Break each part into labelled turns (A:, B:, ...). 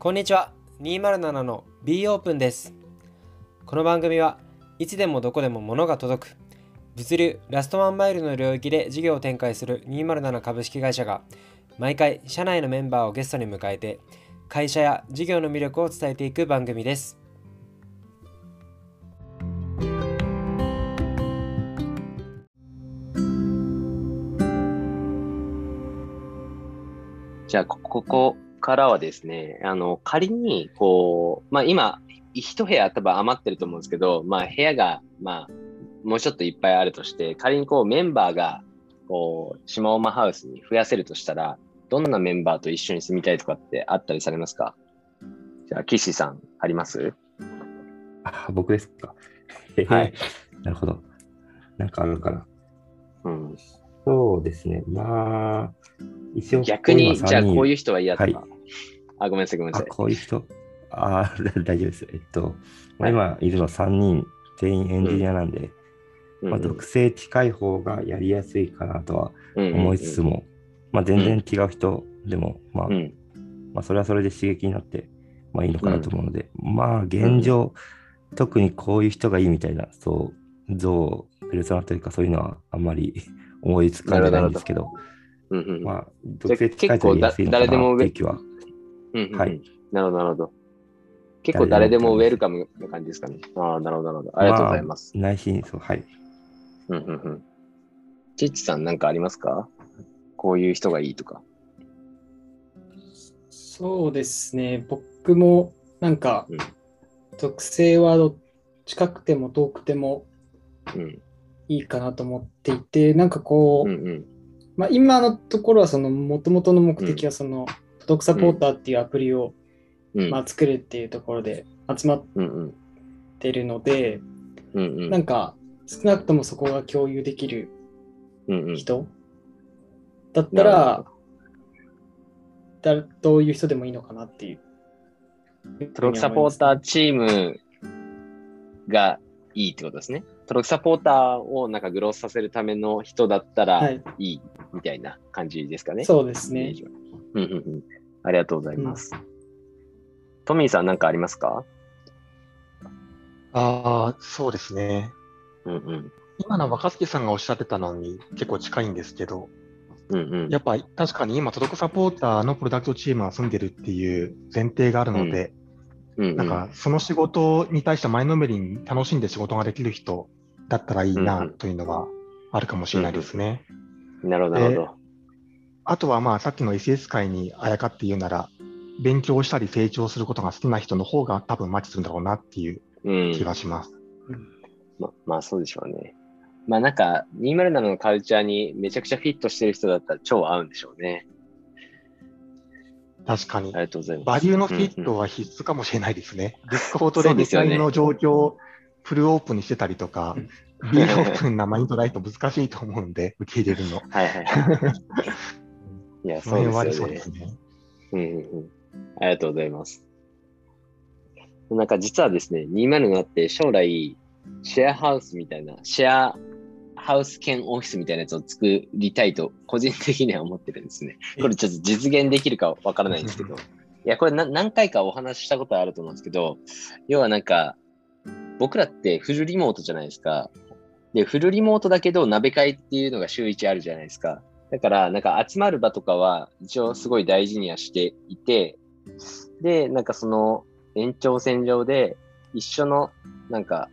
A: こんにちは。207の B オープンです。この番組はいつでもどこでも物が届く物流ラストワンマイルの領域で事業を展開する207株式会社が毎回社内のメンバーをゲストに迎えて会社や事業の魅力を伝えていく番組です。
B: じゃあ、ここ。からはですね、あの、仮に、こう、まあ今、一部屋多分余ってると思うんですけど、まあ部屋が、まあ、もうちょっといっぱいあるとして、仮にこうメンバーが、こう、島マハウスに増やせるとしたら、どんなメンバーと一緒に住みたいとかってあったりされますか？じゃあ、岸さん、あります？
C: あ、僕ですか？
B: はい。
C: なるほど。なんかあるかな。
B: うん。
C: そうですね。まあ、
B: 一応。逆に、じゃあこういう人は嫌とか。はい、あ、ごめんなさい、ごめんなさい。
C: こういう人、あ 大丈夫です。えっと、まあ、今い。るの3人、全員エンジニアなんで、うん、まあ、属性近い方がやりやすいかなとは思いつつも、まあ、全然違う人でも、まあ、うん、まあ、それはそれで刺激になって、まあ、いいのかなと思うので、うん、まあ、現状、特にこういう人がいいみたいな、そう、像、ペルソナというか、そういうのはあんまり 思いつかないんですけど、
B: うんうん、
C: まあ、属性近いとやりやすいのかなっていう気は。
B: うんうん、はい。なるほど、なるほど。結構誰でもウェルカムな感じですかね。ああ、なるほど、なるほど。ありがとうございます。
C: まあ、内心、そう、はい。
B: うんうんうん。チッチさん、なんかありますか？こういう人がいいとか。
D: そうですね。僕も、なんか、うん、属性は近くても遠くてもいいかなと思っていて、うん、なんかこう、うんうんまあ、今のところはその元々の目的はその、フトクサポーターっていうアプリを、まあ、作るっていうところで集まってるので、なんか少なくともそこが共有できる人だったら、だどういう人でもいいのかなっていう。
B: トロクサポーターチームがいいってことですね。トロクサポーターをなんかグロースさせるための人だったらいいみたいな感じですかね。
D: そうですね。
B: うんうんうん。ありがとうございます。うん、トミーさん何かありますか？
E: ああ、そうですね。
B: うんうん。
E: 今の若槻さんがおっしゃってたのに結構近いんですけど、
B: うんうん、
E: やっぱ確かに今、トドコサポーターのプロダクトチームが住んでるっていう前提があるので、うんうんうん、なんかその仕事に対して前のめりに楽しんで仕事ができる人だったらいいなというのはあるかもしれないですね。
B: うんうんなるほど、なるほど。
E: あとはまあさっきの SS 界にあやかって言うなら、勉強したり成長することが好きな人の方が多分マッチするんだろうなっていう気がします。
B: うん、ままあそうでしょうね。まあなんか207のカルチャーにめちゃくちゃフィットしてる人だったら超合うんでしょうね。
E: 確かに。
B: ありがとうございます。
E: バリューのフィットは必須かもしれないですね。 Discord で実際の状況をフルオープンにしてたりとか、B オープンなマインドライト難しいと思うんで、受け入れるの。
B: はいはいはい。いや、そうですね。
E: そうですね。
B: うんうん。ありがとうございます。なんか実はですね、20になって将来、シェアハウスみたいな、シェアハウス兼オフィスみたいなやつを作りたいと、個人的には思ってるんですね。これちょっと実現できるかわからないんですけど。いや、これ何回かお話ししたことあると思うんですけど、要はなんか、僕らってフルリモートじゃないですか。で、フルリモートだけど、鍋会っていうのが週1あるじゃないですか。だから、なんか集まる場とかは、一応すごい大事にはしていて、で、なんかその延長線上で、一緒の、なんか、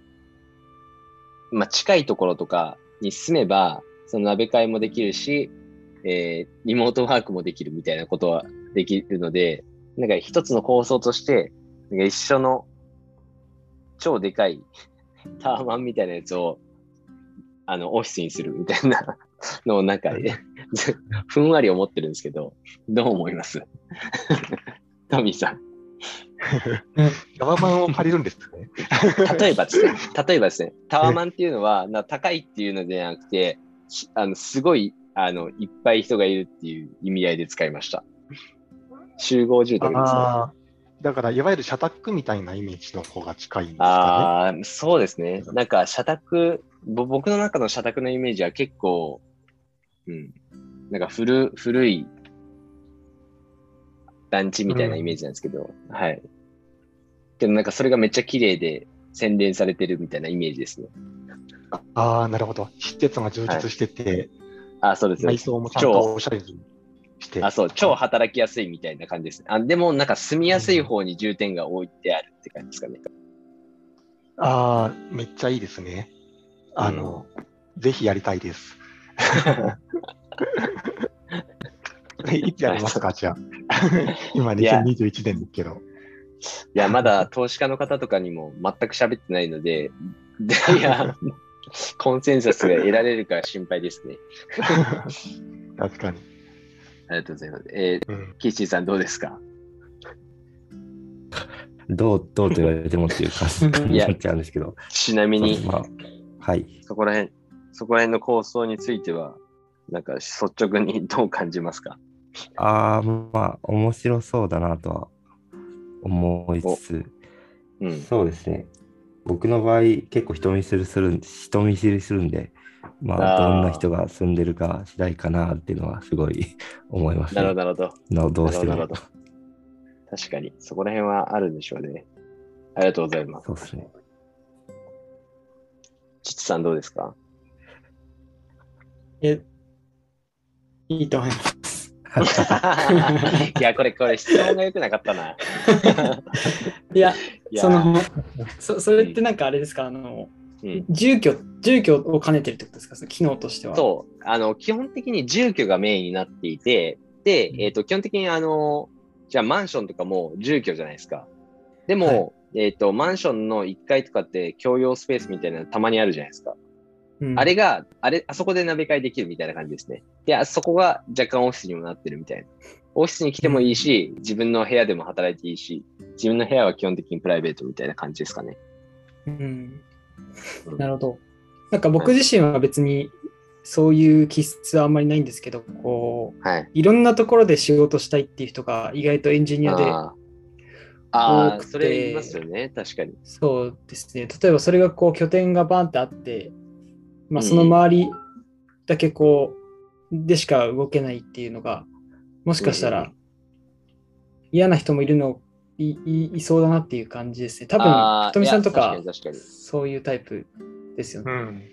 B: まあ、近いところとかに住めば、その鍋会もできるし、えー、リモートワークもできるみたいなことはできるので、なんか一つの構想として、なんか一緒の超でかいタワマンみたいなやつをあの、オフィスにするみたいなのをなんか、ふんわり思ってるんですけど、どう思います？トミーさん。
E: タワマンを借りるんですね？
B: 例えばですね、例えばですね、タワマンっていうのは、な高いっていうのではなくて、あのすごいあのいっぱい人がいるっていう意味合いで使いました。集合住宅ですね。
E: だから、いわゆる社宅みたいなイメージの方が近いんですかね？
B: ああ、そうですね。なんか、社宅、僕の中の社宅のイメージは結構、うん、なんか古古い、団地みたいなイメージなんですけど、うん、はい。けどなんかそれがめっちゃ綺麗で洗練されてるみたいなイメージですね。
E: ああ、なるほど。施設が充実してて、はい、
B: あそうです。
E: 内装もちゃんとおしゃれにして。
B: あ、そう、超働きやすいみたいな感じです。あでもなんか住みやすい方に重点が置いてあるって感じですかね。
E: うん、ああ、めっちゃいいですね。あの、うん、ぜひやりたいです。いつやりますか、じゃあ。今、2021年ですけど。
B: いや、まだ投資家の方とかにも全く喋ってないので、いや、コンセンサスが得られるか心配ですね。
E: 確かに。
B: ありがとうございます。えー、うん、キッチンさんどうですか？
C: どう、どうと言われてもっていう感じになっちゃうんですけど。
B: ちなみに、
C: まあ、はい。
B: そこら辺、そこら辺の構想については、なんか率直にどう感じますか？
C: ああ、まあ、面白そうだなとは思いつつ、うん、そうですね。僕の場合、結構人見知りする人見知りするんで、まあ、どんな人が住んでるか次第かなっていうのはすごい 思います、
B: ね、なるほど、なるほ
C: ど。どうしても。
B: 確かに、そこら辺はあるんでしょうね。ありがとうございます。
C: そうですね。
B: ちつさんどうですか？
D: え、いいと思います。
B: いや、これ、これ、質問が良くなかったな。
D: いや、そのそ、それってなんかあれですか、あの、うん、住居、住居を兼ねてるってことですか、その機能としては。
B: そう、あの、基本的に住居がメインになっていて、で、えっ、ー、と、基本的にあの、じゃあマンションとかも住居じゃないですか。でも、はい、えっ、ー、と、マンションの1階とかって共用スペースみたいなのたまにあるじゃないですか。うん、あれが、あれ、あそこで鍋会できるみたいな感じですね。で、あそこが若干オフィスにもなってるみたいな。オフィスに来てもいいし、自分の部屋でも働いていいし、自分の部屋は基本的にプライベートみたいな感じですかね。
D: うん。なるほど。なんか僕自身は別にそういう気質はあんまりないんですけど、こう、はい、いろんなところで仕事したいっていう人が意外とエンジニアで
B: ああ、それ言いますよね、確かに。
D: そうですね。例えばそれがこう拠点がバンってあって、まあ、その周りだけこう、でしか動けないっていうのが、もしかしたら嫌な人もいるのいいいそうだなっていう感じですね。多分、ひとみさんとかそういうタイプですよね、うん。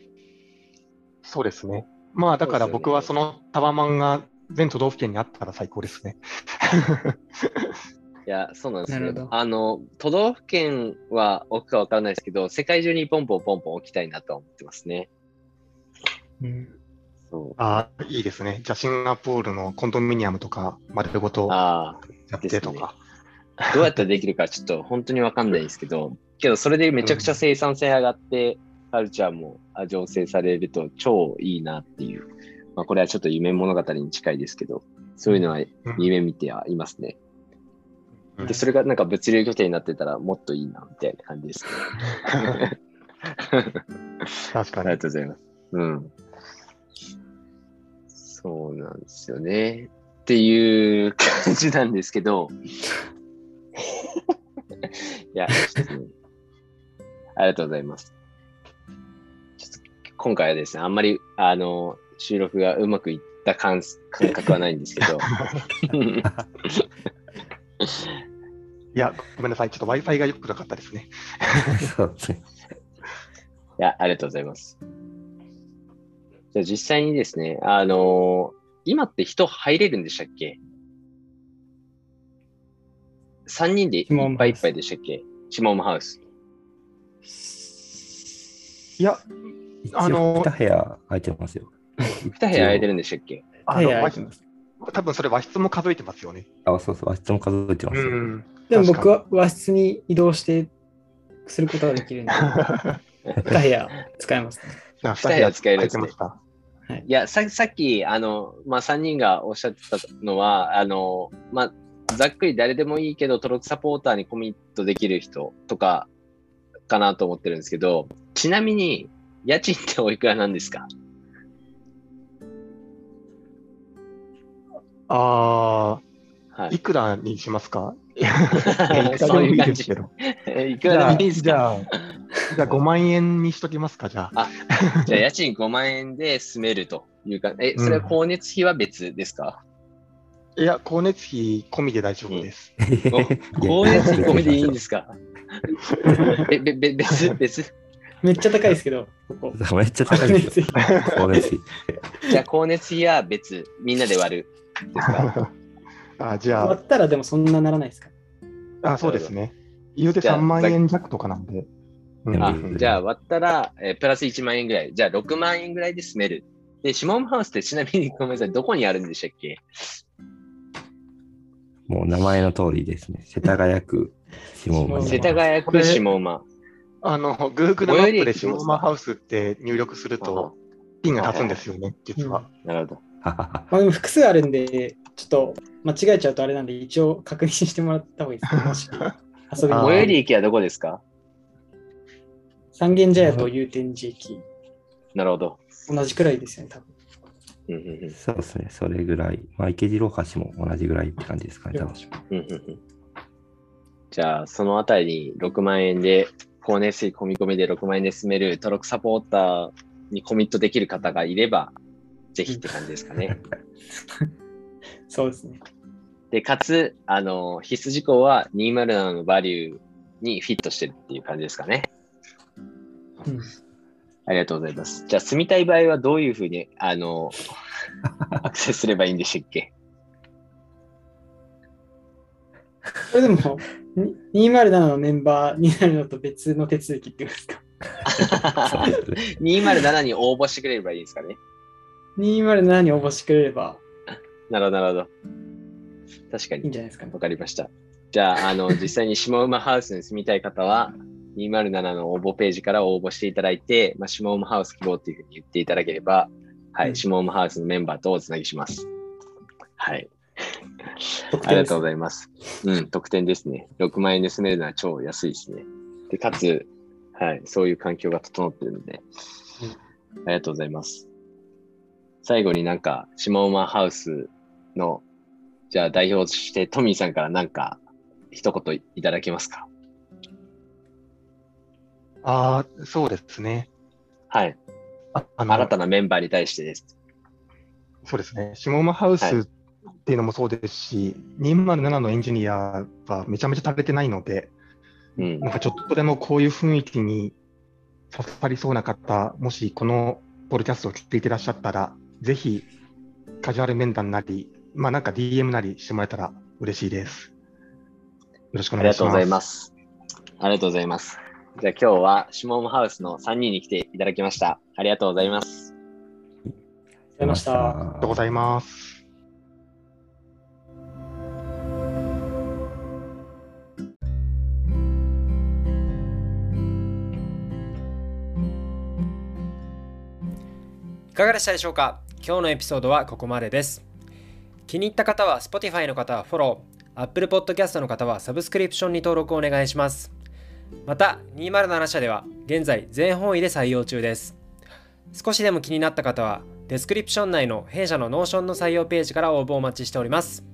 E: そうですね。まあだから僕はそのタワマンが全都道府県にあったら最高ですね。
B: いや、そうなんですね。あの、都道府県は置くかわからないですけど、世界中にポンポンポンポン置きたいなと思ってますね。
E: うん、そうああ、いいですね。じゃあ、シンガポールのコンドミニアムとか、丸ごとやってとか、
B: ね。どうやったらできるかちょっと本当にわかんないですけど、けどそれでめちゃくちゃ生産性上がって、うん、カルチャーも醸成されると超いいなっていう。まあ、これはちょっと夢物語に近いですけど、そういうのは夢見てはいますね。うん、で、それがなんか物流拠点になってたらもっといいな、みたいな感じですね。
E: 確かに。
B: ありがとうございます。うん。そうなんですよね。っていう感じなんですけど、いや、ちょっとね、ありがとうございます。ちょっと今回はですね、あんまりあの収録がうまくいった感感覚はないんですけど。
E: いや、ごめんなさい。ちょっと Wi-Fi が良くなかったですね。
C: そうですね。
B: いや、ありがとうございます。じゃあ実際にですね、あのー、今って人入れるんでしたっけ ?3 人でいっぱいいっぱいでしたっけ？シモムハウス。
E: いや、
C: あのー、2部屋空いてますよ。
B: 2部屋空いてるんでしたっけ？
E: あの多分それ和室も数えてますよね。
C: あ、そうそう、和室も数えてます。
D: でも僕は和室に移動してすることができるんで、2部屋使えますね。
B: 2部屋使えるんですね。はい、いやさ、さっき、あの、まあ、3人がおっしゃってたのは、あの、まあ、ざっくり誰でもいいけど、トロックサポーターにコミットできる人とかかなと思ってるんですけど、ちなみに、家賃っておいくらなんですか？
E: ああ、はい、いくらにしますか？
B: そういう感じ。いくらでもいいですか？
E: じゃあ、じゃあ5万円にしときますか、じゃあ。
B: あじゃあ家賃5万円で住めるというか、え、それは光熱費は別ですか、
E: いや、光熱費込みで大丈夫です。
B: 光熱費込みでいいんですか？え、べ、べ、別、別？
D: めっちゃ高いですけど、ここ。
C: めっちゃ高いですよ。光熱費。
B: じゃあ、光熱費は別、みんなで割る。ですか？
E: あ、じゃあ。
D: 割ったらでもそんなならないですか？
E: あ、そうですね。言うて3万円弱とかなんで。
B: あじゃあ割ったら、えー、プラス1万円ぐらい。じゃあ6万円ぐらいで住める。で、シモンハウスってちなみにごめんなさい、どこにあるんでしたっけ？
C: もう名前の通りですね。世田谷区下馬。
B: 世田谷区下馬。
E: あの、Google マップで下馬ハウスって入力すると、ピンが立つんですよね、実は。
B: なるほど。
D: まあでも複数あるんで、ちょっと間違えちゃうとあれなんで、一応確認してもらった方がいいですか、
B: 遊。最寄り駅はどこですか？
D: 三軒茶屋と祐天寺駅。
B: なるほど。
D: 同じくらいですよね、多分。
C: そうですね、それぐらい。まあ、池次郎橋も同じぐらいって感じですかね、多分。
B: じゃあ、そのあたりに6万円で、光熱水込み込みで6万円で住めるトロックサポーターにコミットできる方がいれば、ぜひって感じですかね。
D: そうですね。
B: で、かつ、あの、必須事項は207のバリューにフィットしてるっていう感じですかね。うん、ありがとうございます。じゃあ、住みたい場合はどういうふうに、あの、アクセスすればいいんでしたっけ？
D: それでも、207のメンバーになるのと別の手続きってことですか
B: ？207に応募してくれればいいですかね
D: ?207 に応募してくれれば。
B: なるほど、なるほど。確かに。
D: いいんじゃないですか、ね、
B: わかりました。じゃあ、あの、実際に下馬ハウスに住みたい方は、207の応募ページから応募していただいて、まあ、下馬ハウス希望っていうふうに言っていただければ、はい、うん、下馬ハウスのメンバーとおつなぎします。はい。ありがとうございます。うん、特典ですね。6万円で住めるのは超安いですね。で、かつ、はい、そういう環境が整ってるので、うん、ありがとうございます。最後になんか、下馬ハウスの、じゃあ代表してトミーさんからなんか、一言いただけますか
E: ああ、そうですね。
B: はい。あ新たなメンバーに対してです。
E: そうですね。下馬ハウスっていうのもそうですし、はい、207のエンジニアはめちゃめちゃ足れてないので、うん、なんかちょっとでもこういう雰囲気に刺さりそうな方、もしこのポッドキャストを聞いていらっしゃったら、ぜひカジュアル面談なり、まあなんか DM なりしてもらえたら嬉しいです。よろしくお願いします。ありがとうございます。
B: ありがとうございます。じゃあ今日はシモームハウスの3人に来ていただきました。ありがとうございます。
D: ありがとうございました。
E: ありがとうございます。
A: いかがでしたでしょうか？今日のエピソードはここまでです。気に入った方は Spotify の方はフォロー、Apple Podcast の方はサブスクリプションに登録をお願いします。また207社では現在全方位で採用中です。少しでも気になった方はデスクリプション内の弊社の Notion の採用ページから応募お待ちしております。